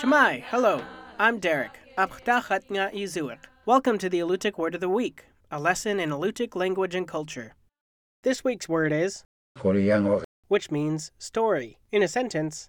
Cama'i, hello. I'm Derek. Welcome to the Alutiiq Word of the Week, a lesson in Alutiiq language and culture. This week's word is, which means story. In a sentence,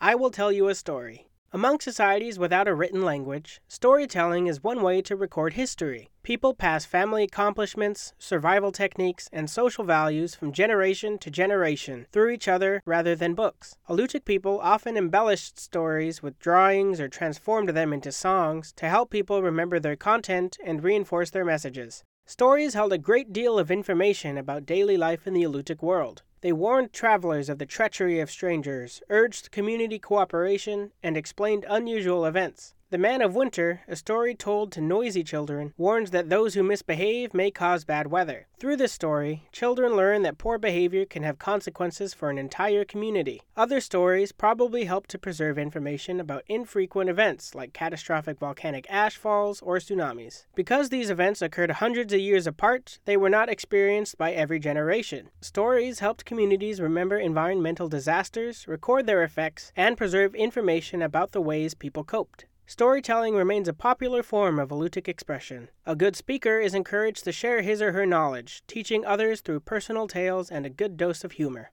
I will tell you a story. Among societies without a written language, storytelling is one way to record history. People pass family accomplishments, survival techniques, and social values from generation to generation through each other rather than books. Alutiiq people often embellished stories with drawings or transformed them into songs to help people remember their content and reinforce their messages. Stories held a great deal of information about daily life in the Alutiiq world. They warned travelers of the treachery of strangers, urged community cooperation, and explained unusual events. The Man of Winter, a story told to noisy children, warns that those who misbehave may cause bad weather. Through this story, children learn that poor behavior can have consequences for an entire community. Other stories probably help to preserve information about infrequent events like catastrophic volcanic ash falls or tsunamis. Because these events occurred hundreds of years apart, they were not experienced by every generation. Stories helped communities remember environmental disasters, record their effects, and preserve information about the ways people coped. Storytelling remains a popular form of Alutiiq expression. A good speaker is encouraged to share his or her knowledge, teaching others through personal tales and a good dose of humor.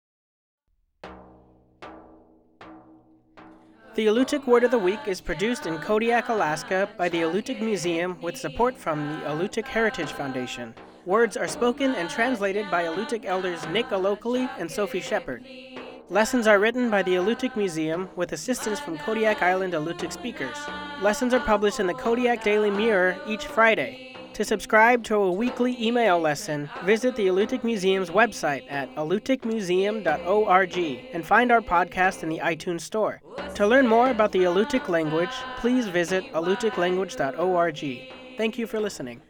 The Alutiiq Word of the Week is produced in Kodiak, Alaska by the Alutiiq Museum with support from the Alutiiq Heritage Foundation. Words are spoken and translated by Alutiiq elders Nick Alokli and Sophie Shepherd. Lessons are written by the Alutiiq Museum with assistance from Kodiak Island Alutiiq speakers. Lessons are published in the Kodiak Daily Mirror each Friday. To subscribe to a weekly email lesson, visit the Alutiiq Museum's website at alutiiqmuseum.org and find our podcast in the iTunes Store. To learn more about the Alutiiq language, please visit alutiiqlanguage.org. Thank you for listening.